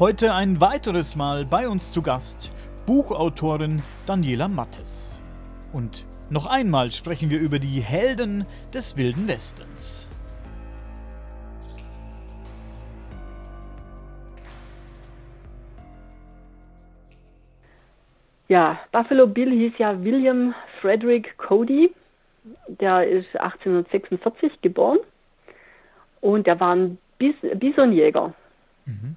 Heute ein weiteres Mal bei uns zu Gast Buchautorin Daniela Mattes. Und noch einmal sprechen wir über die Helden des Wilden Westens. Ja, Buffalo Bill hieß ja William Frederick Cody. Der ist 1846 geboren und der war ein Bis Bisonjäger. Mhm.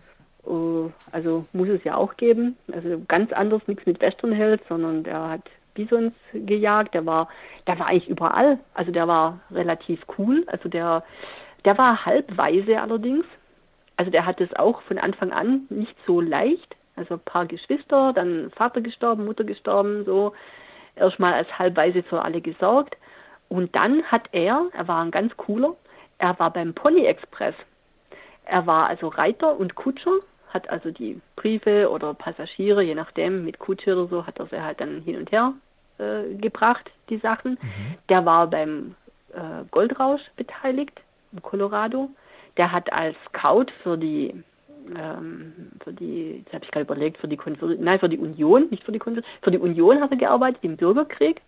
Uh, also muss es ja auch geben. Also ganz anders, nichts mit Westernheld, sondern der hat Bisons gejagt. Der war, der war eigentlich überall. Also der war relativ cool. Also der, der war halbweise allerdings. Also der hat es auch von Anfang an nicht so leicht. Also ein paar Geschwister, dann Vater gestorben, Mutter gestorben, so erstmal als halbweise für alle gesorgt. Und dann hat er, er war ein ganz cooler, er war beim Pony Express. Er war also Reiter und Kutscher, hat also die Briefe oder Passagiere, je nachdem, mit Kutsche oder so, hat er sie halt dann hin und her äh, gebracht, die Sachen. Mhm. Der war beim äh, Goldrausch beteiligt, in Colorado. Der hat als Scout für die ähm, für die, jetzt habe ich gerade überlegt, für die Konfer nein, für die Union, nicht für die Konfer für die Union hat er gearbeitet im Bürgerkrieg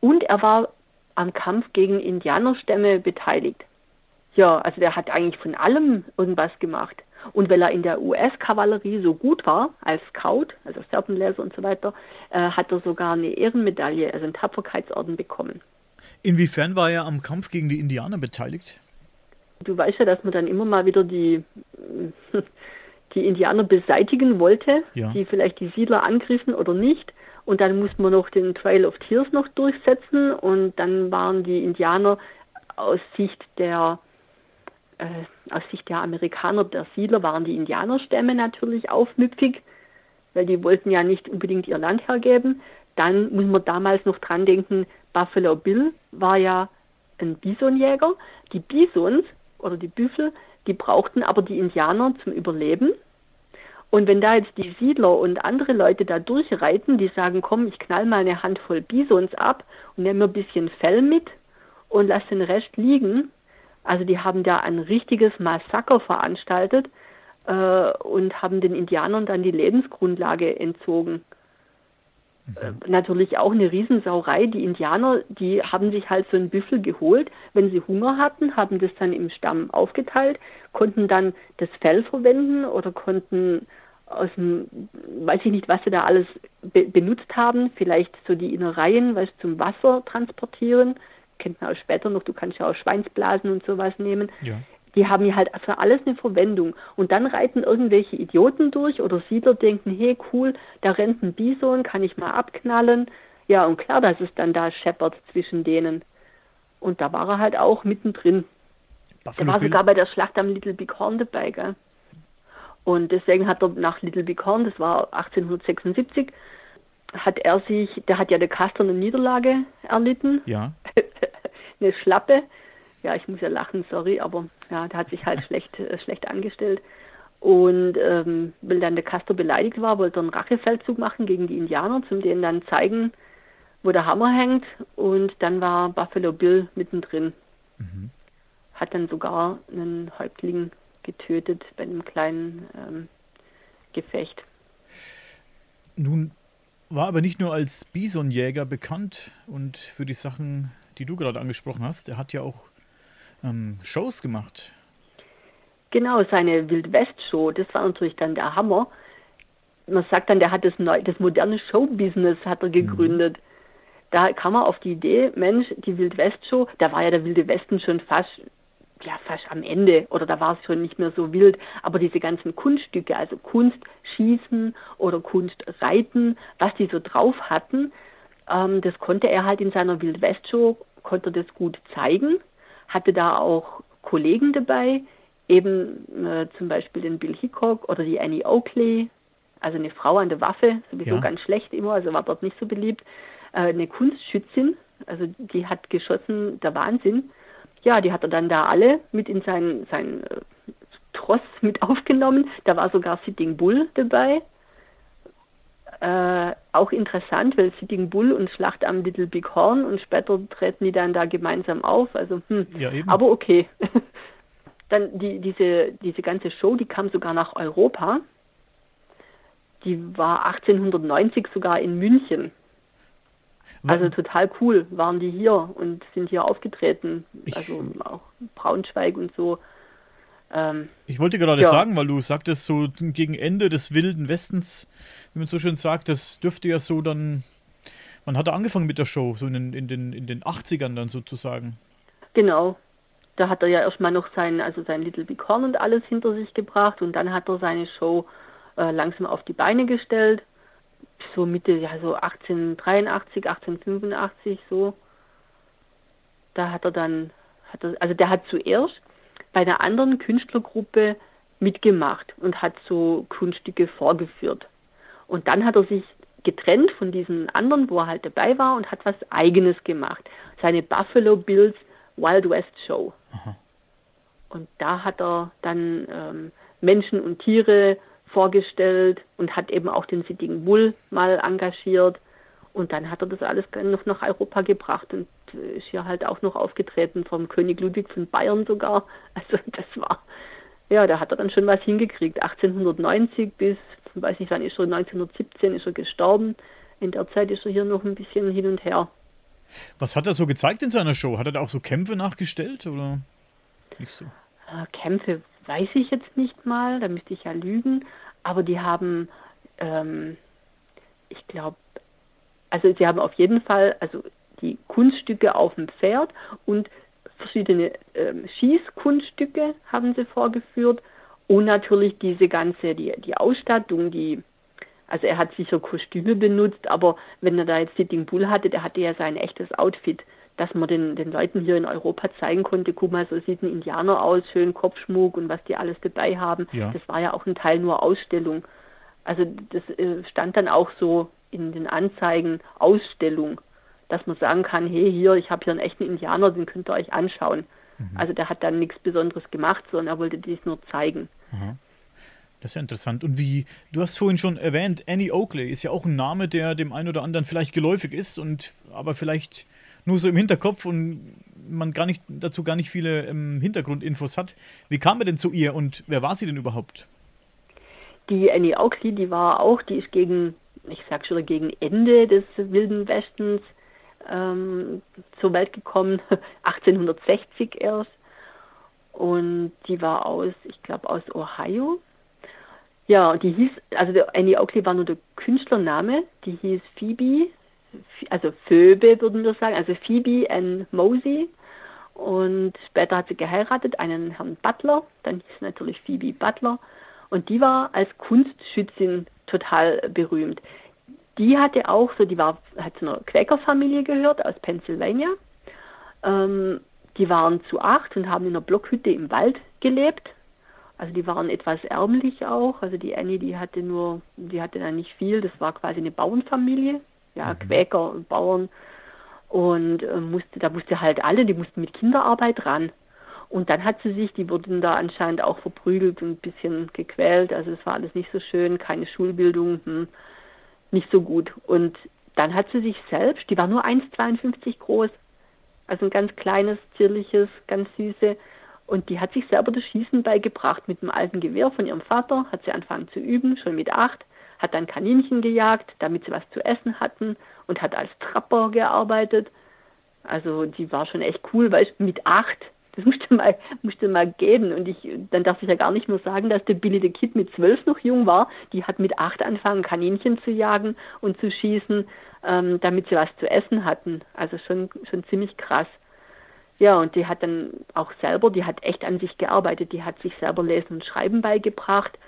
und er war am Kampf gegen Indianerstämme beteiligt. Ja, also der hat eigentlich von allem irgendwas gemacht. Und weil er in der US-Kavallerie so gut war, als Scout, also Serpenleser und so weiter, äh, hat er sogar eine Ehrenmedaille, also einen Tapferkeitsorden bekommen. Inwiefern war er am Kampf gegen die Indianer beteiligt? Du weißt ja, dass man dann immer mal wieder die, die Indianer beseitigen wollte, ja. die vielleicht die Siedler angriffen oder nicht. Und dann musste man noch den Trail of Tears noch durchsetzen. Und dann waren die Indianer aus Sicht der äh, aus Sicht der Amerikaner, der Siedler, waren die Indianerstämme natürlich aufmüpfig, weil die wollten ja nicht unbedingt ihr Land hergeben. Dann muss man damals noch dran denken, Buffalo Bill war ja ein Bisonjäger. Die Bisons oder die Büffel, die brauchten aber die Indianer zum Überleben. Und wenn da jetzt die Siedler und andere Leute da durchreiten, die sagen, komm, ich knall mal eine Handvoll Bisons ab und nehme mir ein bisschen Fell mit und lass den Rest liegen. Also die haben da ein richtiges Massaker veranstaltet äh, und haben den Indianern dann die Lebensgrundlage entzogen. Äh, natürlich auch eine Riesensauerei. Die Indianer, die haben sich halt so einen Büffel geholt. Wenn sie Hunger hatten, haben das dann im Stamm aufgeteilt, konnten dann das Fell verwenden oder konnten aus dem, weiß ich nicht, was sie da alles be benutzt haben, vielleicht so die Innereien, was zum Wasser transportieren. Kennt man auch später noch, du kannst ja auch Schweinsblasen und sowas nehmen. Ja die haben ja halt für alles eine Verwendung. Und dann reiten irgendwelche Idioten durch oder Siedler denken, hey cool, da rennt ein Bison, kann ich mal abknallen. Ja, und klar, dass es dann da scheppert zwischen denen. Und da war er halt auch mittendrin. Buffalo er war sogar bei der Schlacht am Little Big Horn dabei, gell? Und deswegen hat er nach Little Big Horn, das war 1876, hat er sich, der hat ja der Custer eine Niederlage erlitten. Ja. eine Schlappe ja, ich muss ja lachen, sorry, aber ja, der hat sich halt schlecht, äh, schlecht angestellt. Und ähm, weil dann der Castor beleidigt war, wollte er einen Rachefeldzug machen gegen die Indianer, zum denen dann zeigen, wo der Hammer hängt. Und dann war Buffalo Bill mittendrin. Mhm. Hat dann sogar einen Häuptling getötet bei einem kleinen ähm, Gefecht. Nun war aber nicht nur als Bisonjäger bekannt und für die Sachen, die du gerade angesprochen hast. Er hat ja auch ähm, Shows gemacht. Genau, seine Wild-West-Show, das war natürlich dann der Hammer. Man sagt dann, der hat das, neu, das moderne Showbusiness hat er gegründet. Mhm. Da kam er auf die Idee, Mensch, die Wild-West-Show, da war ja der Wilde Westen schon fast ja, fast am Ende. Oder da war es schon nicht mehr so wild, aber diese ganzen Kunststücke, also Kunst schießen oder Kunst reiten, was die so drauf hatten, ähm, das konnte er halt in seiner Wild-West-Show, konnte das gut zeigen. Hatte da auch Kollegen dabei, eben äh, zum Beispiel den Bill Hickok oder die Annie Oakley, also eine Frau an der Waffe, sowieso ja. ganz schlecht immer, also war dort nicht so beliebt, äh, eine Kunstschützin, also die hat geschossen, der Wahnsinn. Ja, die hat er dann da alle mit in seinen, seinen äh, Tross mit aufgenommen. Da war sogar Sitting Bull dabei, äh, auch interessant, weil Sitting Bull und Schlacht am Little Big Horn und später treten die dann da gemeinsam auf. Also, hm, ja, aber okay. dann die, diese, diese ganze Show, die kam sogar nach Europa. die war 1890 sogar in München. Also total cool waren die hier und sind hier aufgetreten. Also auch Braunschweig und so. Ähm, ich wollte gerade ja. sagen, weil du sagtest, so gegen Ende des Wilden Westens, wie man so schön sagt, das dürfte ja so dann. Man hat angefangen mit der Show, so in den, in den, in den 80ern dann sozusagen. Genau. Da hat er ja erstmal noch sein, also sein Little Big Horn und alles hinter sich gebracht und dann hat er seine Show äh, langsam auf die Beine gestellt. So Mitte, ja, so 1883, 1885, so. Da hat er dann, hat er, also der hat zuerst bei einer anderen Künstlergruppe mitgemacht und hat so Kunststücke vorgeführt. Und dann hat er sich getrennt von diesen anderen, wo er halt dabei war und hat was Eigenes gemacht. Seine Buffalo Bills Wild West Show. Aha. Und da hat er dann ähm, Menschen und Tiere vorgestellt und hat eben auch den Sitting Bull mal engagiert. Und dann hat er das alles noch nach Europa gebracht und ist hier halt auch noch aufgetreten vom König Ludwig von Bayern sogar. Also das war, ja, da hat er dann schon was hingekriegt. 1890 bis, weiß nicht wann ist er, 1917 ist er gestorben. In der Zeit ist er hier noch ein bisschen hin und her. Was hat er so gezeigt in seiner Show? Hat er da auch so Kämpfe nachgestellt oder nicht so? Äh, Kämpfe weiß ich jetzt nicht mal, da müsste ich ja lügen, aber die haben, ähm, ich glaube, also sie haben auf jeden Fall, also die Kunststücke auf dem Pferd und verschiedene ähm, Schießkunststücke haben sie vorgeführt. Und natürlich diese ganze, die, die Ausstattung, die, also er hat sicher Kostüme benutzt, aber wenn er da jetzt Sitting Bull hatte, der hatte ja sein echtes Outfit, dass man den, den Leuten hier in Europa zeigen konnte, guck mal, so sieht ein Indianer aus, schön Kopfschmuck und was die alles dabei haben. Ja. Das war ja auch ein Teil nur Ausstellung. Also das äh, stand dann auch so in den Anzeigen Ausstellung dass man sagen kann, hey, hier, ich habe hier einen echten Indianer, den könnt ihr euch anschauen. Mhm. Also der hat dann nichts Besonderes gemacht, sondern er wollte dies nur zeigen. Aha. Das ist ja interessant. Und wie, du hast vorhin schon erwähnt, Annie Oakley ist ja auch ein Name, der dem einen oder anderen vielleicht geläufig ist und aber vielleicht nur so im Hinterkopf und man gar nicht dazu gar nicht viele ähm, Hintergrundinfos hat. Wie kam er denn zu ihr und wer war sie denn überhaupt? Die Annie Oakley, die war auch, die ist gegen, ich sag schon, gegen Ende des Wilden Westens ähm, zur Welt gekommen, 1860 erst. Und die war aus, ich glaube, aus Ohio. Ja, und die hieß, also Annie Oakley war nur der Künstlername, die hieß Phoebe, also Phoebe würden wir sagen, also Phoebe Ann Mosey. Und später hat sie geheiratet, einen Herrn Butler, dann hieß natürlich Phoebe Butler. Und die war als Kunstschützin total berühmt die hatte auch so, die war, hat zu einer Quäkerfamilie gehört aus Pennsylvania. Ähm, die waren zu acht und haben in einer Blockhütte im Wald gelebt. Also die waren etwas ärmlich auch. Also die Annie, die hatte nur, die hatte da nicht viel. Das war quasi eine Bauernfamilie. Ja, mhm. Quäker und Bauern. Und äh, musste, da musste halt alle, die mussten mit Kinderarbeit ran. Und dann hat sie sich, die wurden da anscheinend auch verprügelt und ein bisschen gequält. Also es war alles nicht so schön, keine Schulbildung. Hm nicht so gut. Und dann hat sie sich selbst, die war nur 1,52 groß, also ein ganz kleines, zierliches, ganz süße. Und die hat sich selber das Schießen beigebracht mit dem alten Gewehr von ihrem Vater, hat sie angefangen zu üben, schon mit acht, hat dann Kaninchen gejagt, damit sie was zu essen hatten und hat als Trapper gearbeitet. Also die war schon echt cool, weil mit acht das musste mal, musste mal geben. Und ich, dann darf ich ja gar nicht nur sagen, dass der Billy the Kid mit zwölf noch jung war. Die hat mit acht angefangen, Kaninchen zu jagen und zu schießen, ähm, damit sie was zu essen hatten. Also schon, schon ziemlich krass. Ja, und die hat dann auch selber, die hat echt an sich gearbeitet. Die hat sich selber Lesen und Schreiben beigebracht.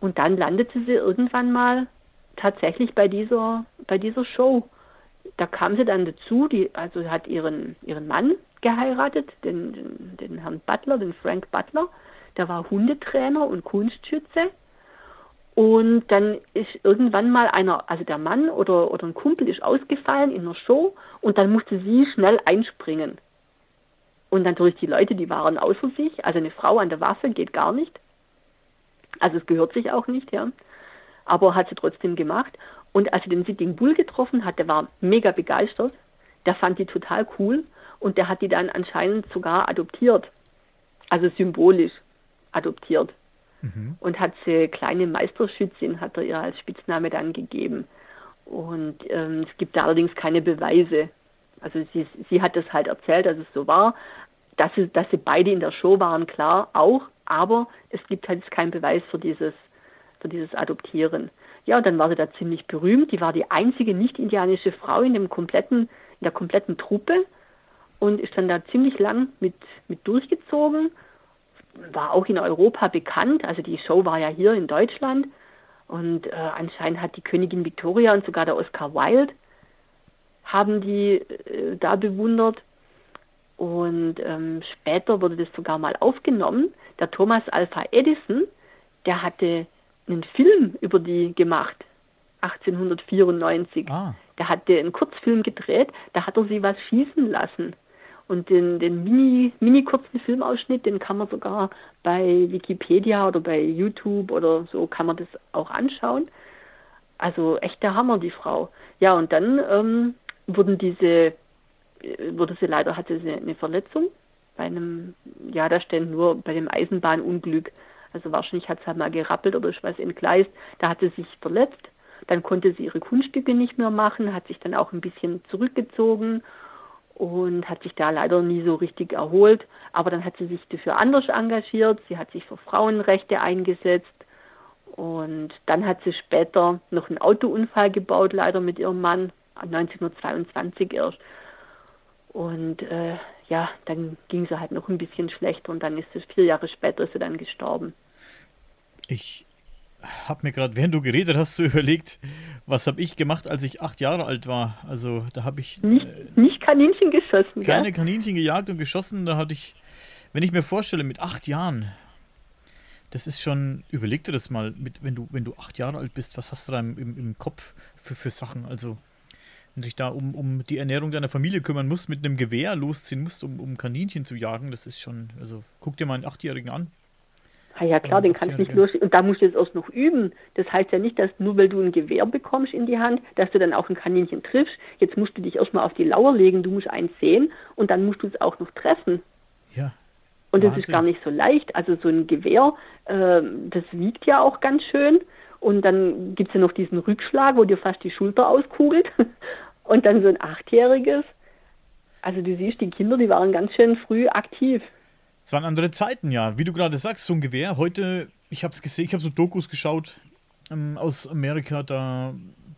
Und dann landete sie irgendwann mal tatsächlich bei dieser, bei dieser Show. Da kam sie dann dazu, die, also hat ihren, ihren Mann geheiratet, den, den, den Herrn Butler, den Frank Butler. Der war Hundetrainer und Kunstschütze. Und dann ist irgendwann mal einer, also der Mann oder, oder ein Kumpel ist ausgefallen in einer Show und dann musste sie schnell einspringen. Und durch die Leute, die waren außer sich, also eine Frau an der Waffe geht gar nicht. Also es gehört sich auch nicht, ja. Aber hat sie trotzdem gemacht. Und als sie den Sitting Bull getroffen hat, der war mega begeistert. Der fand die total cool und der hat die dann anscheinend sogar adoptiert. Also symbolisch adoptiert. mhm. und hat sie kleine Meisterschützin, hat er ihr als Spitzname dann gegeben. Und ähm, es gibt da allerdings keine Beweise. Also sie, sie hat das halt erzählt, dass es so war. Dass sie, dass sie beide in der Show waren, klar, auch, aber es gibt halt keinen Beweis für dieses, für dieses Adoptieren. Ja, und dann war sie da ziemlich berühmt. Die war die einzige nicht-indianische Frau in, dem kompletten, in der kompletten Truppe und ist dann da ziemlich lang mit, mit durchgezogen. War auch in Europa bekannt. Also die Show war ja hier in Deutschland. Und äh, anscheinend hat die Königin Victoria und sogar der Oscar Wilde haben die äh, da bewundert. Und ähm, später wurde das sogar mal aufgenommen. Der Thomas Alpha Edison, der hatte einen Film über die gemacht, 1894. Ah. Der hatte einen Kurzfilm gedreht, da hat er sie was schießen lassen. Und den, den mini, mini kurzen Filmausschnitt, den kann man sogar bei Wikipedia oder bei YouTube oder so kann man das auch anschauen. Also echt der Hammer, die Frau. Ja, und dann ähm, wurden diese, äh, wurde sie leider, hatte sie eine Verletzung bei einem, ja, da steht nur bei dem Eisenbahnunglück. Also wahrscheinlich hat es halt mal gerappelt oder ist was entgleist. Da hat sie sich verletzt. Dann konnte sie ihre Kunststücke nicht mehr machen, hat sich dann auch ein bisschen zurückgezogen und hat sich da leider nie so richtig erholt. Aber dann hat sie sich dafür anders engagiert. Sie hat sich für Frauenrechte eingesetzt. Und dann hat sie später noch einen Autounfall gebaut, leider mit ihrem Mann, 1922 erst. Und äh, ja, dann ging sie halt noch ein bisschen schlechter und dann ist es vier Jahre später ist sie dann gestorben. Ich habe mir gerade, während du geredet hast, so überlegt, was habe ich gemacht, als ich acht Jahre alt war. Also da habe ich nicht, äh, nicht, Kaninchen geschossen. Keine gell? Kaninchen gejagt und geschossen. Da hatte ich, wenn ich mir vorstelle, mit acht Jahren, das ist schon, überleg dir das mal, mit, wenn du wenn du acht Jahre alt bist, was hast du da im, im, im Kopf für, für Sachen? Also wenn du dich da um, um die Ernährung deiner Familie kümmern musst, mit einem Gewehr losziehen musst, um, um Kaninchen zu jagen, das ist schon, also guck dir mal einen Achtjährigen an. Ah ja klar, den kannst du nicht nur, und da musst du jetzt erst noch üben. Das heißt ja nicht, dass nur weil du ein Gewehr bekommst in die Hand, dass du dann auch ein Kaninchen triffst. Jetzt musst du dich erstmal auf die Lauer legen, du musst eins sehen und dann musst du es auch noch treffen. Ja. Und das ist gar nicht so leicht. Also so ein Gewehr, äh, das wiegt ja auch ganz schön. Und dann gibt es ja noch diesen Rückschlag, wo dir fast die Schulter auskugelt. Und dann so ein Achtjähriges. Also du siehst, die Kinder, die waren ganz schön früh aktiv. Es waren andere Zeiten, ja. Wie du gerade sagst, so ein Gewehr. Heute, ich habe es gesehen, ich habe so Dokus geschaut ähm, aus Amerika. Da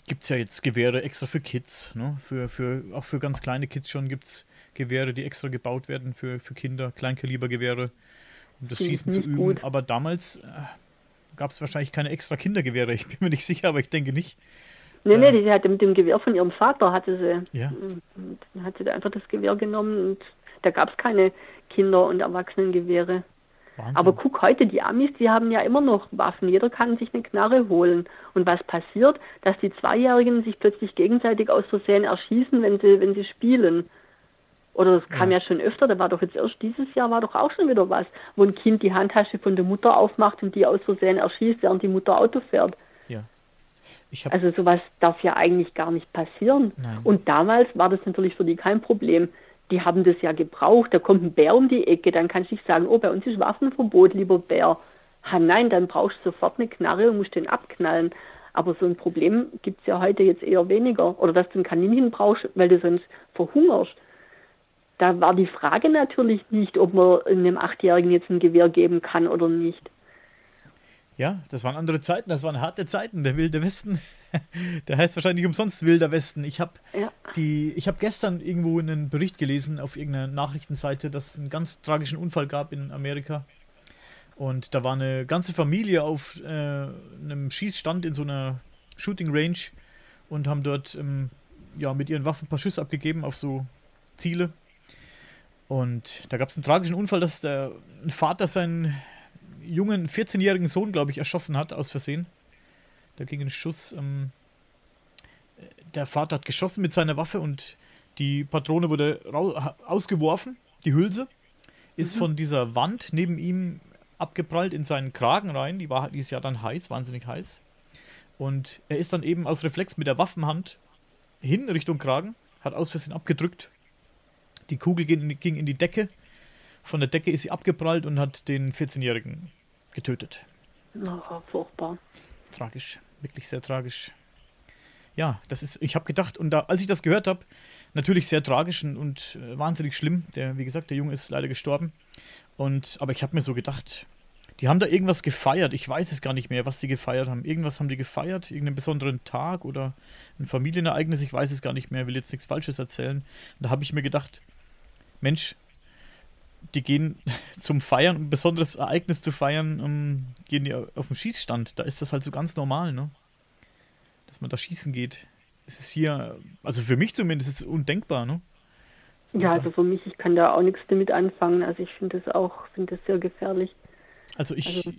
gibt es ja jetzt Gewehre extra für Kids. Ne? Für, für, auch für ganz kleine Kids schon gibt es Gewehre, die extra gebaut werden für, für Kinder, Kleinkalibergewehre, um das Schießen zu üben. Gut. Aber damals äh, gab es wahrscheinlich keine extra Kindergewehre. Ich bin mir nicht sicher, aber ich denke nicht. Nee, nee, die hatte mit dem Gewehr von ihrem Vater, hatte sie, ja. hat sie einfach das Gewehr genommen und da gab es keine Kinder- und Erwachsenengewehre. Wahnsinn. Aber guck heute, die Amis, die haben ja immer noch Waffen. Jeder kann sich eine Knarre holen. Und was passiert? Dass die Zweijährigen sich plötzlich gegenseitig aus Versehen erschießen, wenn sie, wenn sie spielen. Oder das kam ja. ja schon öfter, da war doch jetzt erst dieses Jahr war doch auch schon wieder was, wo ein Kind die Handtasche von der Mutter aufmacht und die aus Versehen erschießt, während die Mutter Auto fährt. Ja. also sowas darf ja eigentlich gar nicht passieren. Nein. Und damals war das natürlich für die kein Problem die haben das ja gebraucht. Da kommt ein Bär um die Ecke, dann kannst du nicht sagen, oh, bei uns ist Waffenverbot, lieber Bär. Ha, nein, dann brauchst du sofort eine Knarre und musst den abknallen. Aber so ein Problem gibt es ja heute jetzt eher weniger. Oder dass du ein Kaninchen brauchst, weil du sonst verhungerst. Da war die Frage natürlich nicht, ob man einem Achtjährigen jetzt ein Gewehr geben kann oder nicht. Ja, das waren andere Zeiten, das waren harte Zeiten. Der Wilde Westen Der heißt wahrscheinlich umsonst Wilder Westen. Ich habe ja. hab gestern irgendwo einen Bericht gelesen auf irgendeiner Nachrichtenseite, dass es einen ganz tragischen Unfall gab in Amerika. Und da war eine ganze Familie auf äh, einem Schießstand in so einer Shooting Range und haben dort ähm, ja, mit ihren Waffen ein paar Schüsse abgegeben auf so Ziele. Und da gab es einen tragischen Unfall, dass der, ein Vater seinen jungen 14-jährigen Sohn, glaube ich, erschossen hat aus Versehen. Da ging ein Schuss. Ähm, der Vater hat geschossen mit seiner Waffe und die Patrone wurde ausgeworfen. Die Hülse ist mhm. von dieser Wand neben ihm abgeprallt in seinen Kragen rein. Die war dieses Jahr dann heiß, wahnsinnig heiß. Und er ist dann eben aus Reflex mit der Waffenhand hin Richtung Kragen, hat aus Versehen abgedrückt. Die Kugel ging, ging in die Decke. Von der Decke ist sie abgeprallt und hat den 14-Jährigen getötet. Oh, furchtbar. Tragisch, wirklich sehr tragisch. Ja, das ist, ich habe gedacht, und da, als ich das gehört habe, natürlich sehr tragisch und, und äh, wahnsinnig schlimm. Der, wie gesagt, der Junge ist leider gestorben. Und, aber ich habe mir so gedacht, die haben da irgendwas gefeiert. Ich weiß es gar nicht mehr, was sie gefeiert haben. Irgendwas haben die gefeiert, irgendeinen besonderen Tag oder ein Familienereignis. Ich weiß es gar nicht mehr, will jetzt nichts Falsches erzählen. Und da habe ich mir gedacht, Mensch, die gehen zum Feiern, um ein besonderes Ereignis zu feiern, um, gehen die auf den Schießstand. Da ist das halt so ganz normal, ne? Dass man da schießen geht. Es ist hier, also für mich zumindest, ist es undenkbar, ne? Ja, also für mich, ich kann da auch nichts damit anfangen. Also ich finde das auch, finde das sehr gefährlich. Also ich, also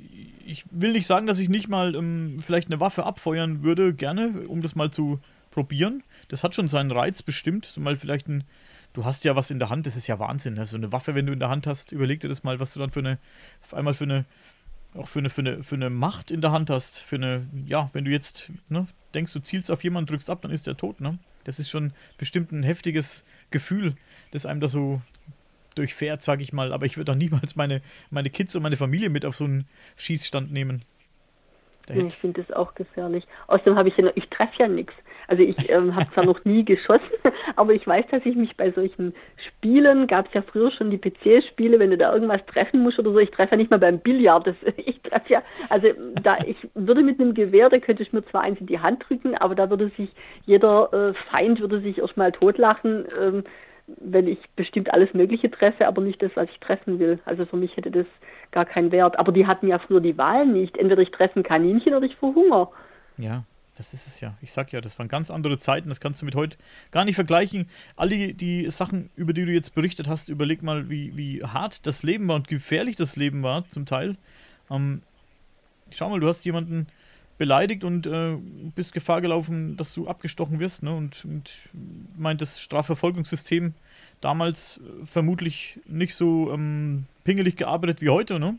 ich will nicht sagen, dass ich nicht mal ähm, vielleicht eine Waffe abfeuern würde, gerne, um das mal zu probieren. Das hat schon seinen Reiz bestimmt. So mal vielleicht ein, du hast ja was in der Hand, das ist ja Wahnsinn. Ne? So eine Waffe, wenn du in der Hand hast, überleg dir das mal, was du dann für eine, auf einmal für eine, auch für eine, für eine, für eine Macht in der Hand hast. Für eine, ja, wenn du jetzt ne, denkst, du zielst auf jemanden, drückst ab, dann ist der tot, ne? Das ist schon bestimmt ein heftiges Gefühl, das einem da so durchfährt, sag ich mal. Aber ich würde doch niemals meine, meine Kids und meine Familie mit auf so einen Schießstand nehmen. ich finde das auch gefährlich. Außerdem habe ich ja noch, ich treffe ja nichts. Also ich ähm, habe zwar noch nie geschossen, aber ich weiß, dass ich mich bei solchen Spielen, gab es ja früher schon die PC-Spiele, wenn du da irgendwas treffen musst oder so, ich treffe ja nicht mal beim Billard. Das, ich treffe ja, also da ich würde mit einem Gewehr, da könnte ich mir zwar eins in die Hand drücken, aber da würde sich jeder äh, Feind würde sich erstmal totlachen. Ähm, wenn ich bestimmt alles Mögliche treffe, aber nicht das, was ich treffen will. Also für mich hätte das gar keinen Wert. Aber die hatten ja früher die Wahl nicht. Entweder ich treffe ein Kaninchen oder ich verhungere. Ja, das ist es ja. Ich sag ja, das waren ganz andere Zeiten. Das kannst du mit heute gar nicht vergleichen. Alle die Sachen, über die du jetzt berichtet hast, überleg mal, wie, wie hart das Leben war und gefährlich das Leben war, zum Teil. Ähm, schau mal, du hast jemanden beleidigt und äh, bist Gefahr gelaufen, dass du abgestochen wirst. Ne? Und, und meint das Strafverfolgungssystem damals äh, vermutlich nicht so ähm, pingelig gearbeitet wie heute, ne?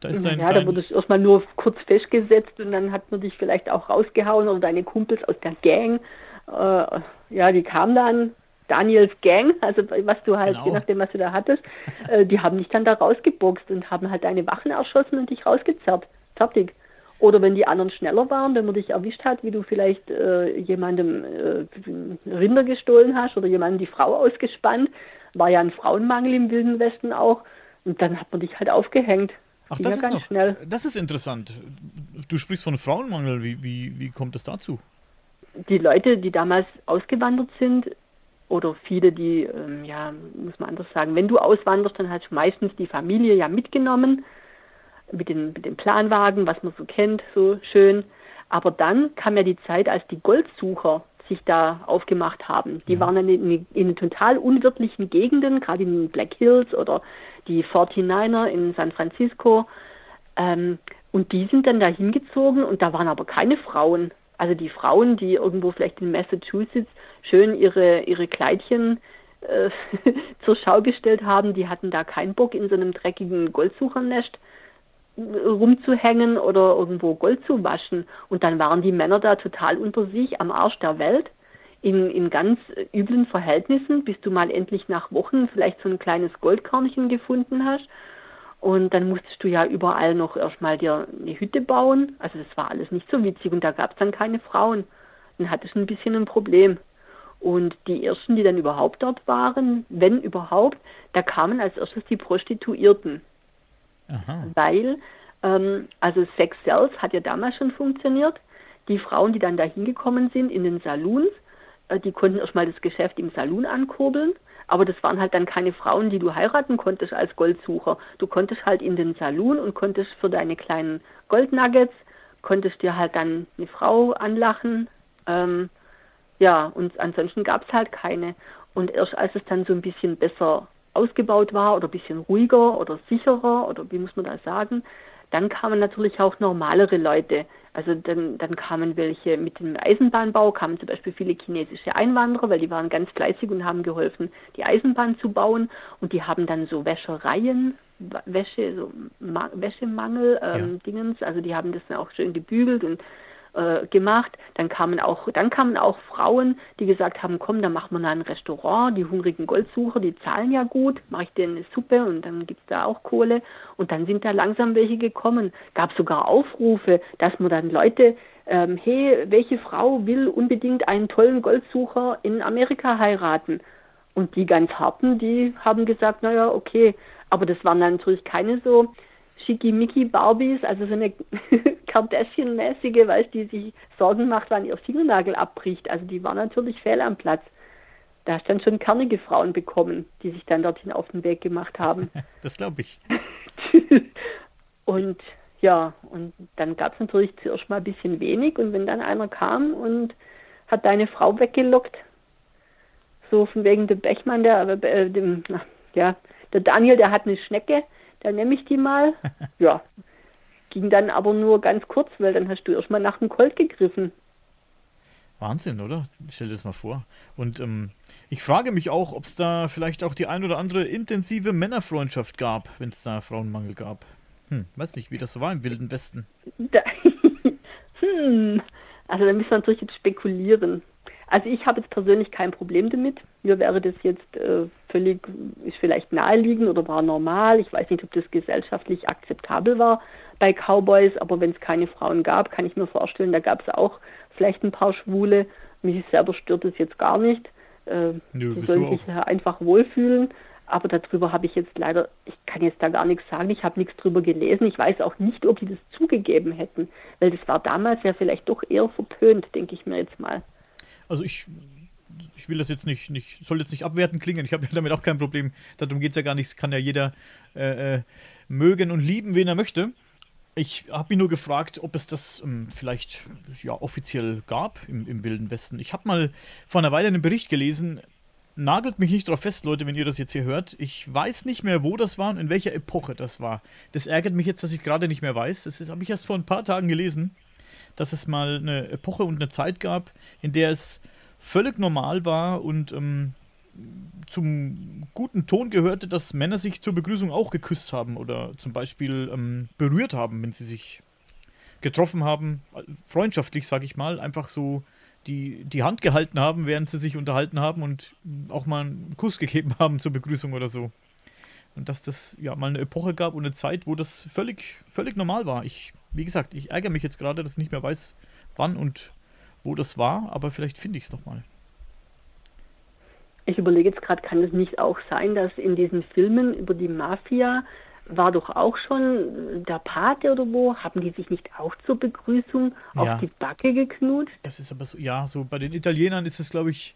Da ist dein, ja, da wurde es erstmal nur kurz festgesetzt und dann hat man dich vielleicht auch rausgehauen oder deine Kumpels aus der Gang. Äh, ja, die kamen dann, Daniels Gang, also was du halt, genau. je nachdem, was du da hattest, äh, die haben dich dann da rausgeboxt und haben halt deine Wachen erschossen und dich rausgezerrt. Fertig. Oder wenn die anderen schneller waren, wenn man dich erwischt hat, wie du vielleicht äh, jemandem äh, Rinder gestohlen hast oder jemandem die Frau ausgespannt, war ja ein Frauenmangel im Wilden Westen auch. Und dann hat man dich halt aufgehängt. Ach, das ist, noch, schnell. das ist interessant. Du sprichst von Frauenmangel. Wie, wie, wie kommt es dazu? Die Leute, die damals ausgewandert sind, oder viele, die, ähm, ja, muss man anders sagen, wenn du auswanderst, dann hast du meistens die Familie ja mitgenommen mit den, mit den Planwagen, was man so kennt, so schön. Aber dann kam ja die Zeit, als die Goldsucher sich da aufgemacht haben. Die ja. waren in, in, in, total unwirtlichen Gegenden, gerade in den Black Hills oder die 49er in San Francisco. Ähm, und die sind dann da hingezogen und da waren aber keine Frauen. Also die Frauen, die irgendwo vielleicht in Massachusetts schön ihre, ihre Kleidchen äh, zur Schau gestellt haben, die hatten da keinen Bock in so einem dreckigen Goldsuchernest rumzuhängen oder irgendwo Gold zu waschen. Und dann waren die Männer da total unter sich am Arsch der Welt in, in ganz üblen Verhältnissen, bis du mal endlich nach Wochen vielleicht so ein kleines Goldkörnchen gefunden hast. Und dann musstest du ja überall noch erstmal dir eine Hütte bauen. Also das war alles nicht so witzig und da gab es dann keine Frauen. Dann hattest du ein bisschen ein Problem. Und die ersten, die dann überhaupt dort waren, wenn überhaupt, da kamen als erstes die Prostituierten. Aha. Weil, ähm, also Sex Sales hat ja damals schon funktioniert. Die Frauen, die dann da hingekommen sind in den Saloons, die konnten erstmal das Geschäft im Saloon ankurbeln. Aber das waren halt dann keine Frauen, die du heiraten konntest als Goldsucher. Du konntest halt in den Saloon und konntest für deine kleinen Goldnuggets, konntest dir halt dann eine Frau anlachen. Ähm, ja, und ansonsten gab es halt keine. Und erst als es dann so ein bisschen besser ausgebaut war oder ein bisschen ruhiger oder sicherer oder wie muss man das sagen, dann kamen natürlich auch normalere Leute. Also dann, dann kamen welche mit dem Eisenbahnbau, kamen zum Beispiel viele chinesische Einwanderer, weil die waren ganz fleißig und haben geholfen, die Eisenbahn zu bauen. Und die haben dann so Wäschereien, Wäsche, so Ma Wäschemangel, ähm, ja. Dingens, also die haben das dann auch schön gebügelt und äh, gemacht. Dann kamen auch, dann kamen auch Frauen, die gesagt haben, komm, dann machen wir da ein Restaurant, die hungrigen Goldsucher, die zahlen ja gut, mache ich denen eine Suppe und dann gibt es da auch Kohle. Und dann sind da langsam welche gekommen. Gab sogar Aufrufe, dass man dann Leute, ähm, hey, welche Frau will unbedingt einen tollen Goldsucher in Amerika heiraten? Und die ganz harten, die haben gesagt, naja, okay, aber das waren dann natürlich keine so schickimicki Barbies, also so eine Kardashian-mäßige, weißt die sich Sorgen macht, wann ihr Fingernagel abbricht. Also die war natürlich fehl am Platz. Da hast du dann schon kernige Frauen bekommen, die sich dann dorthin auf den Weg gemacht haben. Das glaube ich. und ja, und dann gab es natürlich zuerst mal ein bisschen wenig und wenn dann einer kam und hat deine Frau weggelockt, so von wegen dem Bechmann, der, äh, dem, ja, der Daniel, der hat eine Schnecke, dann nehme ich die mal. Ja, ging dann aber nur ganz kurz, weil dann hast du erstmal nach dem Colt gegriffen. Wahnsinn, oder? Stell dir das mal vor. Und ähm, ich frage mich auch, ob es da vielleicht auch die ein oder andere intensive Männerfreundschaft gab, wenn es da Frauenmangel gab. Hm, weiß nicht, wie das so war im Wilden Westen. Da, hm, also da müssen wir natürlich jetzt spekulieren. Also ich habe jetzt persönlich kein Problem damit. Mir wäre das jetzt äh, völlig, ist vielleicht naheliegend oder war normal. Ich weiß nicht, ob das gesellschaftlich akzeptabel war bei Cowboys, aber wenn es keine Frauen gab, kann ich mir vorstellen, da gab es auch vielleicht ein paar Schwule. Mich selber stört es jetzt gar nicht. Äh, Nö, die sollen sich einfach wohlfühlen. Aber darüber habe ich jetzt leider, ich kann jetzt da gar nichts sagen, ich habe nichts drüber gelesen. Ich weiß auch nicht, ob die das zugegeben hätten, weil das war damals ja vielleicht doch eher verpönt, denke ich mir jetzt mal. Also ich, ich will das jetzt nicht, nicht, soll jetzt nicht abwertend klingen, ich habe ja damit auch kein Problem. Darum geht es ja gar nicht, kann ja jeder äh, äh, mögen und lieben, wen er möchte. Ich habe mich nur gefragt, ob es das ähm, vielleicht ja, offiziell gab im, im Wilden Westen. Ich habe mal vor einer Weile einen Bericht gelesen, nagelt mich nicht drauf fest, Leute, wenn ihr das jetzt hier hört. Ich weiß nicht mehr, wo das war und in welcher Epoche das war. Das ärgert mich jetzt, dass ich gerade nicht mehr weiß. Das habe ich erst vor ein paar Tagen gelesen dass es mal eine Epoche und eine Zeit gab, in der es völlig normal war und ähm, zum guten Ton gehörte, dass Männer sich zur Begrüßung auch geküsst haben oder zum Beispiel ähm, berührt haben, wenn sie sich getroffen haben, freundschaftlich, sag ich mal, einfach so die, die Hand gehalten haben, während sie sich unterhalten haben und auch mal einen Kuss gegeben haben zur Begrüßung oder so. Und dass das ja mal eine Epoche gab und eine Zeit, wo das völlig, völlig normal war. Ich wie gesagt, ich ärgere mich jetzt gerade, dass ich nicht mehr weiß, wann und wo das war, aber vielleicht finde ich es nochmal. Ich überlege jetzt gerade, kann es nicht auch sein, dass in diesen Filmen über die Mafia war doch auch schon der Pate oder wo, haben die sich nicht auch zur Begrüßung ja. auf die Backe geknutscht? Das ist aber so, ja, so bei den Italienern ist es, glaube ich,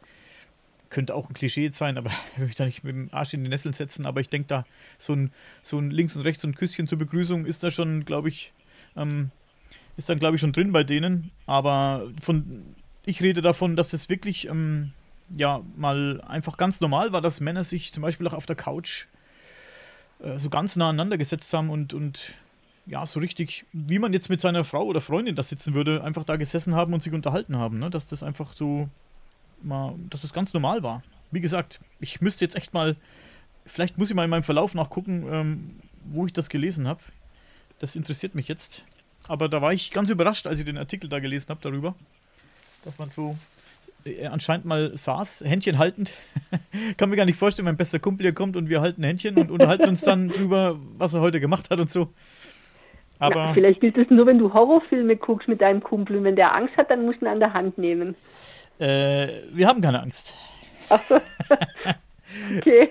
könnte auch ein Klischee sein, aber ich möchte da nicht mit dem Arsch in die Nesseln setzen, aber ich denke da, so ein, so ein links und rechts so ein Küsschen zur Begrüßung ist da schon, glaube ich, ähm, ist dann, glaube ich, schon drin bei denen. Aber von, ich rede davon, dass es wirklich ähm, ja mal einfach ganz normal war, dass Männer sich zum Beispiel auch auf der Couch äh, so ganz nah aneinander gesetzt haben und, und ja, so richtig, wie man jetzt mit seiner Frau oder Freundin da sitzen würde, einfach da gesessen haben und sich unterhalten haben. Ne? Dass das einfach so mal, dass das ganz normal war. Wie gesagt, ich müsste jetzt echt mal, vielleicht muss ich mal in meinem Verlauf nachgucken, ähm, wo ich das gelesen habe. Das interessiert mich jetzt. Aber da war ich ganz überrascht, als ich den Artikel da gelesen habe darüber, dass man so äh, anscheinend mal saß, Händchen haltend. Kann mir gar nicht vorstellen, mein bester Kumpel hier kommt und wir halten Händchen und unterhalten uns dann drüber, was er heute gemacht hat und so. Aber Na, vielleicht gilt es nur, wenn du Horrorfilme guckst mit deinem Kumpel und wenn der Angst hat, dann musst du ihn an der Hand nehmen. Äh, wir haben keine Angst. Ach so. okay.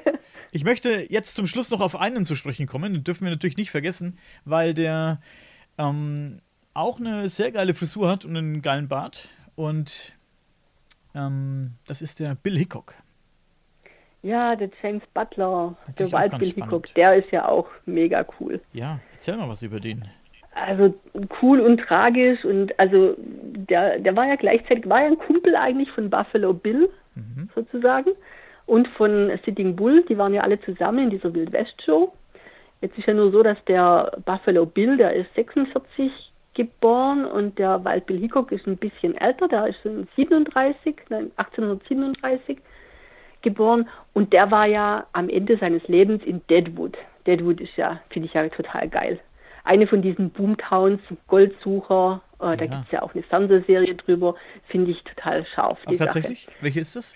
Ich möchte jetzt zum Schluss noch auf einen zu sprechen kommen, den dürfen wir natürlich nicht vergessen, weil der ähm, auch eine sehr geile Frisur hat und einen geilen Bart. Und ähm, das ist der Bill Hickok. Ja, der James Butler, der Wald Bill Hickok, der ist ja auch mega cool. Ja, erzähl mal was über den. Also cool und tragisch und also der, der war ja gleichzeitig, war ja ein Kumpel eigentlich von Buffalo Bill, mhm. sozusagen und von Sitting Bull, die waren ja alle zusammen in dieser Wild West Show. Jetzt ist ja nur so, dass der Buffalo Bill, der ist 46 geboren und der Wild Bill Hickok ist ein bisschen älter, der ist 37, nein, 1837 geboren und der war ja am Ende seines Lebens in Deadwood. Deadwood ist ja, finde ich ja total geil. Eine von diesen Boomtowns, Goldsucher, Äh, da ja. gibt es ja auch eine Fernsehserie drüber. Finde ich total scharf. Ach, tatsächlich? Sache. Welche ist das?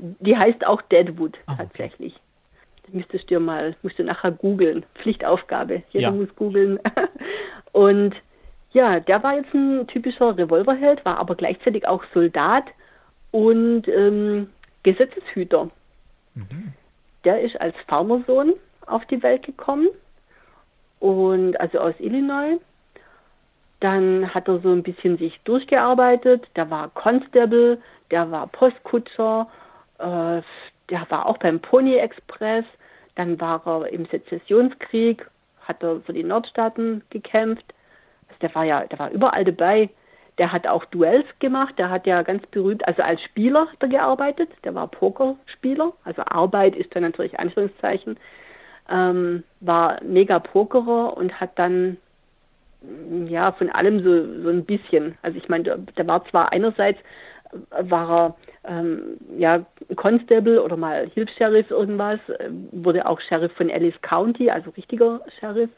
Die heißt auch Deadwood, ah, tatsächlich. Okay. Müsstest du mal, musst du nachher googeln. Pflichtaufgabe. Jeder ja. muss googeln. Und ja, der war jetzt ein typischer Revolverheld, war aber gleichzeitig auch Soldat und ähm, Gesetzeshüter. Mhm. Der ist als Farmersohn auf die Welt gekommen und also aus Illinois. Dann hat er so ein bisschen sich durchgearbeitet. Der war Constable, der war Postkutscher, äh, der war auch beim Pony Express. Dann war er im Sezessionskrieg, hat er für die Nordstaaten gekämpft. Also der war ja, der war überall dabei. Der hat auch Duells gemacht. Der hat ja ganz berühmt, also als Spieler hat er gearbeitet. Der war Pokerspieler. Also Arbeit ist dann natürlich Anführungszeichen. Ähm, war mega Pokerer und hat dann ja von allem so, so ein bisschen. Also ich meine, der, der war zwar einerseits war er ähm, ja Constable oder mal Hilfs-Sheriff irgendwas, äh, wurde auch Sheriff von Ellis County, also richtiger Sheriff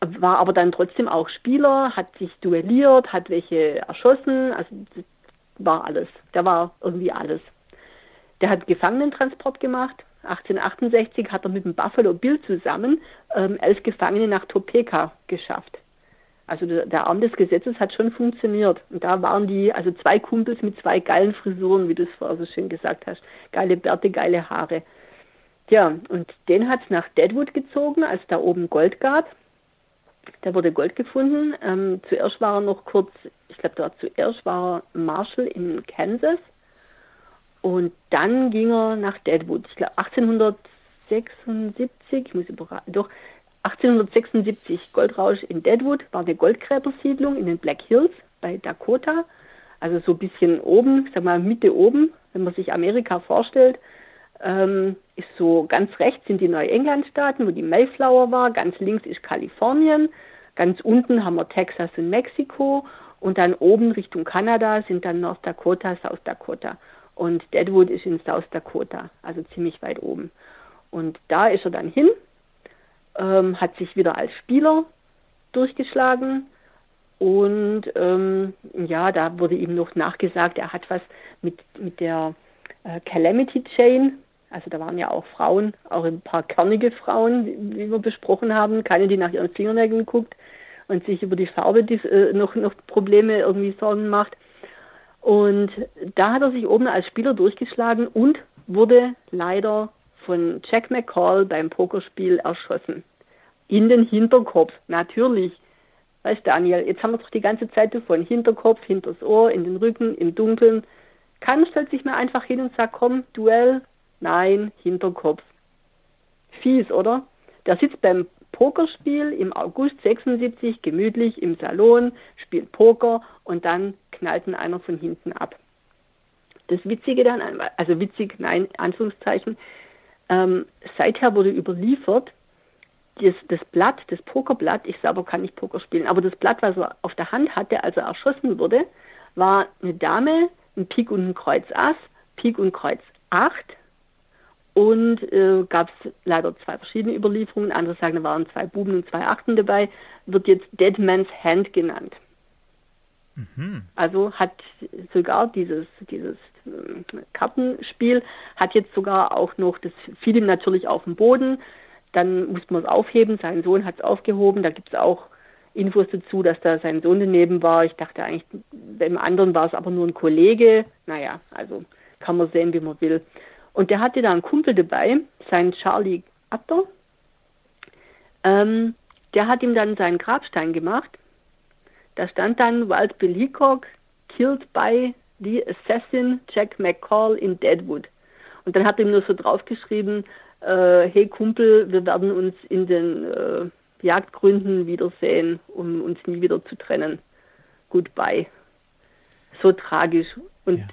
war aber dann trotzdem auch Spieler, hat sich duelliert, hat welche erschossen, also war alles. Der war irgendwie alles. Der hat Gefangenentransport gemacht. 1868 hat er mit dem Buffalo Bill zusammen ähm, elf Gefangene nach Topeka geschafft. Also der, Arm des Gesetzes hat schon funktioniert. Und da waren die, also zwei Kumpels mit zwei geilen Frisuren, wie du es vorher so schön gesagt hast. Geile Bärte, geile Haare. Ja, und den hat es nach Deadwood gezogen, als da oben Gold gab. Da wurde Gold gefunden. Ähm, zuerst war er noch kurz, ich glaube, da zuerst war er Marshall in Kansas. Und dann ging er nach Deadwood. Ich glaube 1876, ich muss überraten, doch 1876 Goldrausch in Deadwood war eine Goldgräbersiedlung in den Black Hills bei Dakota. Also so ein bisschen oben, ich sag mal Mitte oben, wenn man sich Amerika vorstellt ähm, ist so ganz rechts sind die Neuenglandstaaten, wo die Mayflower war, ganz links ist Kalifornien, ganz unten haben wir Texas und Mexiko und dann oben Richtung Kanada sind dann North Dakota, South Dakota. Und Deadwood ist in South Dakota, also ziemlich weit oben. Und da ist er dann hin, ähm, hat sich wieder als Spieler durchgeschlagen und ähm, ja, da wurde ihm noch nachgesagt, er hat was mit, mit der äh, Calamity Chain, also da waren ja auch Frauen, auch ein paar kernige Frauen, wie, wir besprochen haben, keine, die nach ihren Fingernägeln guckt und sich über die Farbe die, äh, noch, noch Probleme irgendwie Sorgen macht. Und da hat er sich oben als Spieler durchgeschlagen und wurde leider von Jack McCall beim Pokerspiel erschossen. In den Hinterkopf, natürlich. Weißt Daniel, jetzt haben wir doch die ganze Zeit davon. Hinterkopf, hinters Ohr, in den Rücken, im Dunkeln. Keiner stellt sich mal einfach hin und sagt, komm, Duell, Nein, Hinterkopf. Fies, oder? Der sitzt beim Pokerspiel im August 76 gemütlich im Salon, spielt Poker und dann knallt ihn einer von hinten ab. Das Witzige dann, also witzig, nein, Anführungszeichen, ähm, seither wurde überliefert, das, das Blatt, das Pokerblatt, ich selber kann nicht Poker spielen, aber das Blatt, was er auf der Hand hatte, als er erschossen wurde, war eine Dame, ein Pik und ein Kreuz Ass, Pik und Kreuz 8, und äh, gab es leider zwei verschiedene Überlieferungen. Andere sagen, da waren zwei Buben und zwei Achten dabei. Wird jetzt Dead Man's Hand genannt. Mhm. Also hat sogar dieses, dieses äh, Kartenspiel, hat jetzt sogar auch noch, das fiel ihm natürlich auf den Boden. Dann musste man es aufheben. Sein Sohn hat es aufgehoben. Da gibt es auch Infos dazu, dass da sein Sohn daneben war. Ich dachte eigentlich, beim anderen war es aber nur ein Kollege. Naja, also kann man sehen, wie man will. Und der hatte da einen Kumpel dabei, sein Charlie Atter. Ähm, der hat ihm dann seinen Grabstein gemacht. Da stand dann Wild Bill Hickok, killed by the assassin Jack McCall in Deadwood. Und dann hat er ihm nur so draufgeschrieben, äh, hey Kumpel, wir werden uns in den äh, Jagdgründen wiedersehen, um uns nie wieder zu trennen. Goodbye. So tragisch. Und ja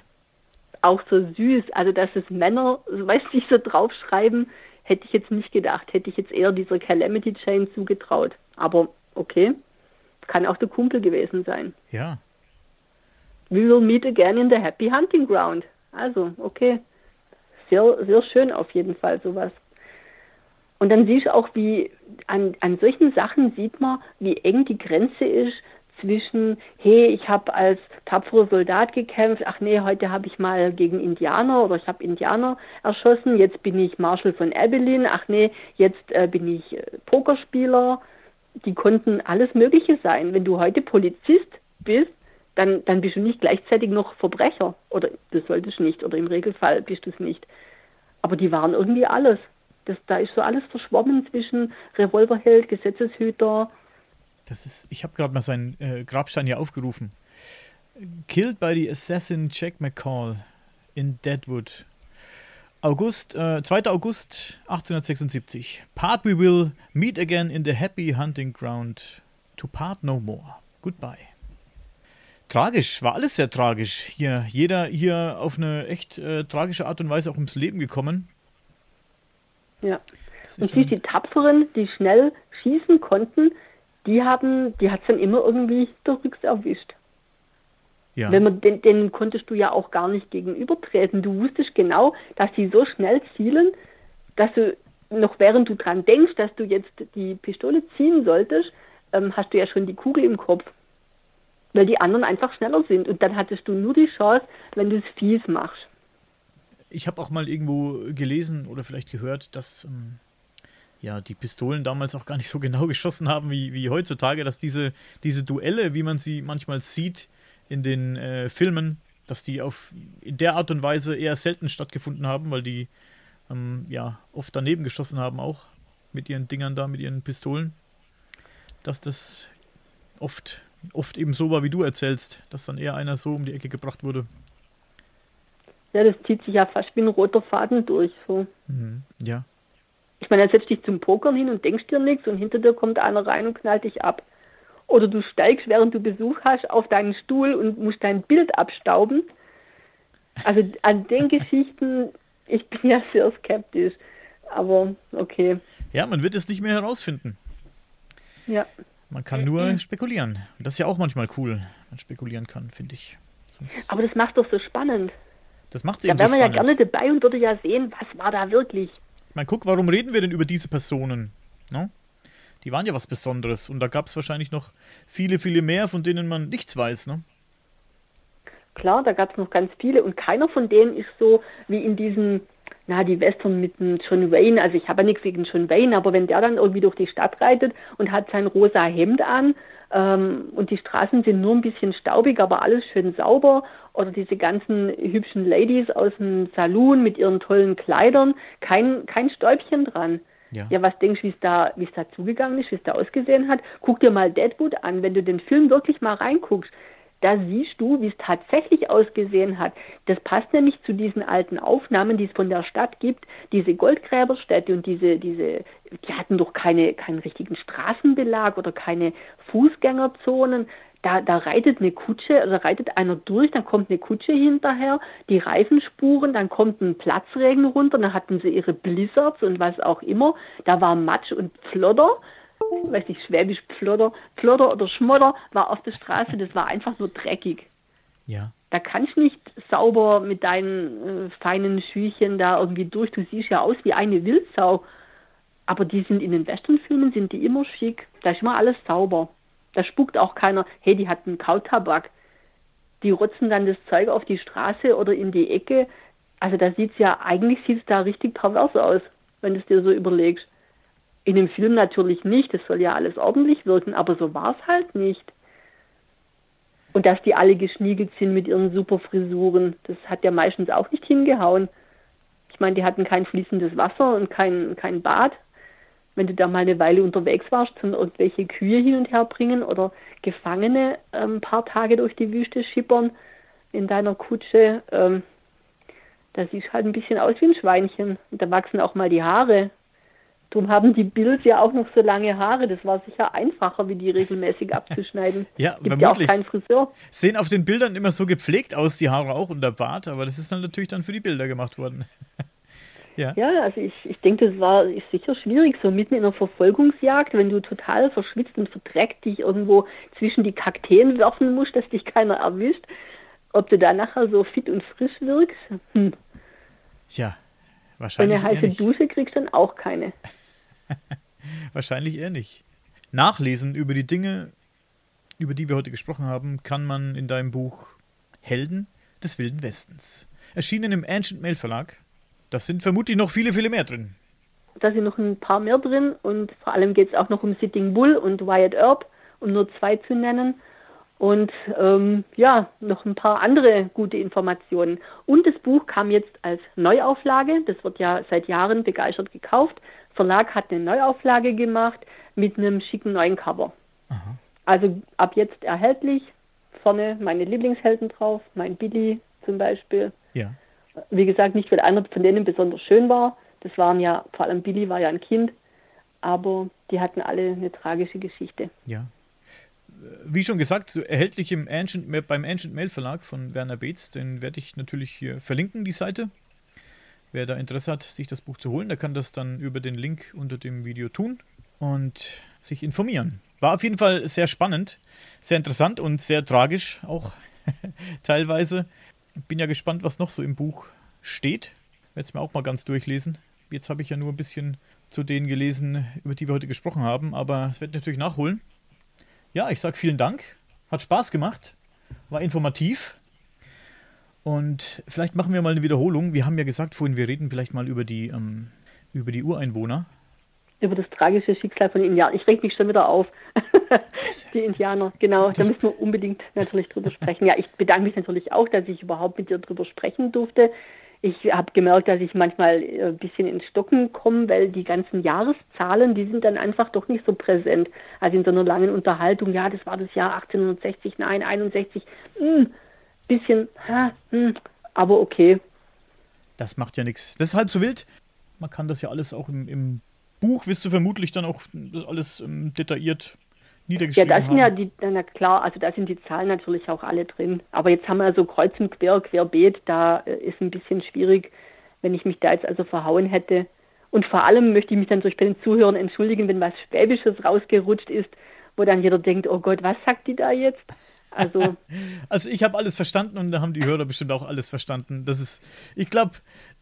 auch so süß. Also, dass es Männer, weißt du, so draufschreiben, hätte ich jetzt nicht gedacht. Hätte ich jetzt eher dieser Calamity Chain zugetraut. Aber okay, kann auch der Kumpel gewesen sein. Ja. We will meet again in the happy hunting ground. Also, okay. Sehr, sehr schön auf jeden Fall sowas. Und dann siehst du auch, wie an, an solchen Sachen sieht man, wie eng die Grenze ist zwischen, hey, ich habe als tapferer Soldat gekämpft, ach nee, heute habe ich mal gegen Indianer oder ich habe Indianer erschossen, jetzt bin ich Marshal von Abilene, ach nee, jetzt äh, bin ich äh, Pokerspieler. Die konnten alles Mögliche sein. Wenn du heute Polizist bist, dann, dann bist du nicht gleichzeitig noch Verbrecher. Oder du solltest nicht, oder im Regelfall bist du es nicht. Aber die waren irgendwie alles. Das, da ist so alles verschwommen zwischen Revolverheld, Gesetzeshüter, das ist, ich habe gerade mal seinen äh, Grabstein hier aufgerufen. Killed by the assassin Jack McCall in Deadwood. August, äh, 2. August 1876. Part we will meet again in the happy hunting ground. To part no more. Goodbye. Tragisch, war alles sehr tragisch. Hier, jeder hier auf eine echt äh, tragische Art und Weise auch ums Leben gekommen. Ja. Und siehst die Tapferen, die schnell schießen konnten, die haben, die hat es dann immer irgendwie hinterrücks erwischt. Ja. Wenn man, den, denen konntest du ja auch gar nicht gegenübertreten. Du wusstest genau, dass die so schnell zielen, dass du noch während du dran denkst, dass du jetzt die Pistole ziehen solltest, ähm, hast du ja schon die Kugel im Kopf. Weil die anderen einfach schneller sind. Und dann hattest du nur die Chance, wenn du es fies machst. Ich habe auch mal irgendwo gelesen oder vielleicht gehört, dass ähm, ja, die Pistolen damals auch gar nicht so genau geschossen haben wie, wie heutzutage, dass diese, diese Duelle, wie man sie manchmal sieht in den äh, Filmen, dass die auf in der Art und Weise eher selten stattgefunden haben, weil die ähm, ja oft daneben geschossen haben auch mit ihren Dingern da, mit ihren Pistolen. Dass das oft, oft eben so war, wie du erzählst, dass dann eher einer so um die Ecke gebracht wurde. Ja, das zieht sich ja fast wie ein roter Faden durch. So. Mhm, ja. Ich meine, dann setzt dich zum Pokern hin und denkst dir nichts und hinter dir kommt einer rein und knallt dich ab. Oder du steigst, während du Besuch hast, auf deinen Stuhl und musst dein Bild abstauben. Also an den Geschichten, ich bin ja sehr skeptisch. Aber okay. Ja, man wird es nicht mehr herausfinden. Ja. Man kann nur spekulieren. Und das ist ja auch manchmal cool, wenn man spekulieren kann, finde ich. Sonst Aber das macht doch so spannend. Das macht es eben Da wäre man ja gerne dabei und würde ja sehen, was war da wirklich. Ich meine, guck, warum reden wir denn über diese Personen? No? Die waren ja was Besonderes und da gab es wahrscheinlich noch viele, viele mehr, von denen man nichts weiß. Ne? Klar, da gab es noch ganz viele und keiner von denen ist so wie in diesen, na, die Western mit dem John Wayne. Also ich habe ja nichts gegen John Wayne, aber wenn der dann irgendwie durch die Stadt reitet und hat sein rosa Hemd an und die Straßen sind nur ein bisschen staubig, aber alles schön sauber oder diese ganzen hübschen Ladies aus dem Saloon mit ihren tollen Kleidern, kein, kein Stäubchen dran. Ja. ja, was denkst du, wie es da, wie es da zugegangen ist, wie es da ausgesehen hat? Guck dir mal Deadwood an, wenn du den Film wirklich mal reinguckst. Da siehst du, wie es tatsächlich ausgesehen hat. Das passt nämlich zu diesen alten Aufnahmen, die es von der Stadt gibt. Diese Goldgräberstädte und diese, diese, die hatten doch keine, keinen richtigen Straßenbelag oder keine Fußgängerzonen da, da reitet eine Kutsche, also reitet einer durch, dann kommt eine Kutsche hinterher, die Reifenspuren, dann kommt ein Platzregen runter, dann hatten sie ihre Blizzards und was auch immer. Da war Matsch und Pflodder, weiß nicht, Schwäbisch Pflodder, Pflodder oder Schmodder war auf der Straße, das war einfach so dreckig. Ja. Da kannst du nicht sauber mit deinen äh, feinen Schüchen da irgendwie durch. Du siehst ja aus wie eine Wildsau. Aber die sind in den Westernfilmen sind die immer schick. Da ist immer alles sauber. Da spuckt auch keiner, hey, die hat einen Kautabak. Die rotzen dann das Zeug auf die Straße oder in die Ecke. Also da sieht es ja, eigentlich sieht es da richtig pervers aus, wenn du es dir so überlegst. In dem Film natürlich nicht, das soll ja alles ordentlich wirken, aber so war es halt nicht. Und dass die alle geschniegelt sind mit ihren super Frisuren, das hat ja meistens auch nicht hingehauen. Ich meine, die hatten kein fließendes Wasser und kein, kein Bad wenn du da mal eine Weile unterwegs warst, zum irgendwelche Kühe hin und her bringen oder Gefangene ähm, ein paar Tage durch die Wüste schippern in deiner Kutsche, ähm, da siehst halt ein bisschen aus wie ein Schweinchen. Und da wachsen auch mal die Haare. Darum haben die Bills ja auch noch so lange Haare. Das war sicher einfacher, wie die regelmäßig abzuschneiden. ja, Gibt ja auch keinen Friseur. Sehen auf den Bildern immer so gepflegt aus, die Haare auch und der Bart, aber das ist dann natürlich dann für die Bilder gemacht worden. Ja, ja also ich, ich denke, das war ist sicher schwierig, so mitten in einer Verfolgungsjagd, wenn du total verschwitzt und verdreckt dich irgendwo zwischen die Kakteen werfen musst, dass dich keiner erwischt, ob du da nachher so fit und frisch wirkst. Hm. Tja, wahrscheinlich. Eine heiße Dusche kriegst du dann auch keine. wahrscheinlich eher nicht. Nachlesen über die Dinge über die wir heute gesprochen haben, kann man in deinem Buch Helden des Wilden Westens, erschienen im Ancient Mail Verlag. Das sind vermutlich noch viele, viele mehr drin. Da sind noch ein paar mehr drin und vor allem geht es auch noch um Sitting Bull und Wyatt Earp, um nur zwei zu nennen. Und ähm, ja, noch ein paar andere gute Informationen. Und das Buch kam jetzt als Neuauflage. Das wird ja seit Jahren begeistert gekauft. Verlag hat eine Neuauflage gemacht mit einem schicken neuen Cover. Aha. Also ab jetzt erhältlich. Vorne meine Lieblingshelden drauf, mein Billy zum Beispiel. Ja. Wie gesagt, nicht weil einer von denen besonders schön war. Das waren ja, vor allem Billy war ja ein Kind, aber die hatten alle eine tragische Geschichte. Ja. Wie schon gesagt, erhältlich im Ancient, beim Ancient Mail Verlag von Werner Beetz. Den werde ich natürlich hier verlinken, die Seite. Wer da Interesse hat, sich das Buch zu holen, der kann das dann über den Link unter dem Video tun und sich informieren. War auf jeden Fall sehr spannend, sehr interessant und sehr tragisch auch teilweise. Bin ja gespannt, was noch so im Buch steht. Werde es mir auch mal ganz durchlesen. Jetzt habe ich ja nur ein bisschen zu denen gelesen, über die wir heute gesprochen haben, aber es wird natürlich nachholen. Ja, ich sage vielen Dank. Hat Spaß gemacht. War informativ. Und vielleicht machen wir mal eine Wiederholung. Wir haben ja gesagt vorhin, wir reden vielleicht mal über die, ähm, über die Ureinwohner über das tragische Schicksal von Indianern. Ich reg mich schon wieder auf. die Indianer, genau. Da müssen wir unbedingt natürlich drüber sprechen. Ja, ich bedanke mich natürlich auch, dass ich überhaupt mit dir drüber sprechen durfte. Ich habe gemerkt, dass ich manchmal äh, ein bisschen ins Stocken komme, weil die ganzen Jahreszahlen, die sind dann einfach doch nicht so präsent. Also in so einer langen Unterhaltung, ja, das war das Jahr 1860, nein, 61, hm, bisschen, ha, hm, aber okay. Das macht ja nichts. Das ist halb so wild. Man kann das ja alles auch im, im Buch wirst du vermutlich dann auch alles ähm, detailliert niedergeschrieben Ja, da sind ja die, na klar, also da sind die Zahlen natürlich auch alle drin. Aber jetzt haben wir so kreuz und quer, querbeet, da äh, ist ein bisschen schwierig, wenn ich mich da jetzt also verhauen hätte. Und vor allem möchte ich mich dann durch den Zuhörern entschuldigen, wenn was Schwäbisches rausgerutscht ist, wo dann jeder denkt, oh Gott, was sagt die da jetzt? Also, also ich habe alles verstanden und da haben die Hörer bestimmt auch alles verstanden. Das ist, ich glaube,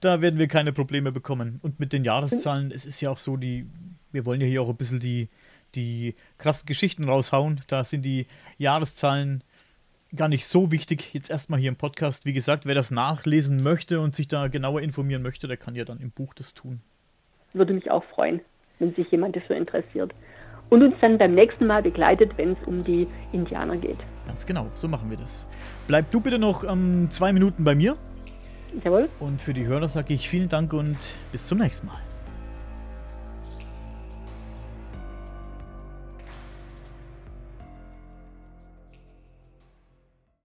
da werden wir keine Probleme bekommen. Und mit den Jahreszahlen, es ist ja auch so, die, wir wollen ja hier auch ein bisschen die, die krassen Geschichten raushauen. Da sind die Jahreszahlen gar nicht so wichtig. Jetzt erstmal hier im Podcast. Wie gesagt, wer das nachlesen möchte und sich da genauer informieren möchte, der kann ja dann im Buch das tun. Würde mich auch freuen, wenn sich jemand dafür interessiert. Und uns dann beim nächsten Mal begleitet, wenn es um die Indianer geht. Ganz genau, so machen wir das. Bleib du bitte noch ähm, zwei Minuten bei mir. Jawohl. Und für die Hörer sage ich vielen Dank und bis zum nächsten Mal.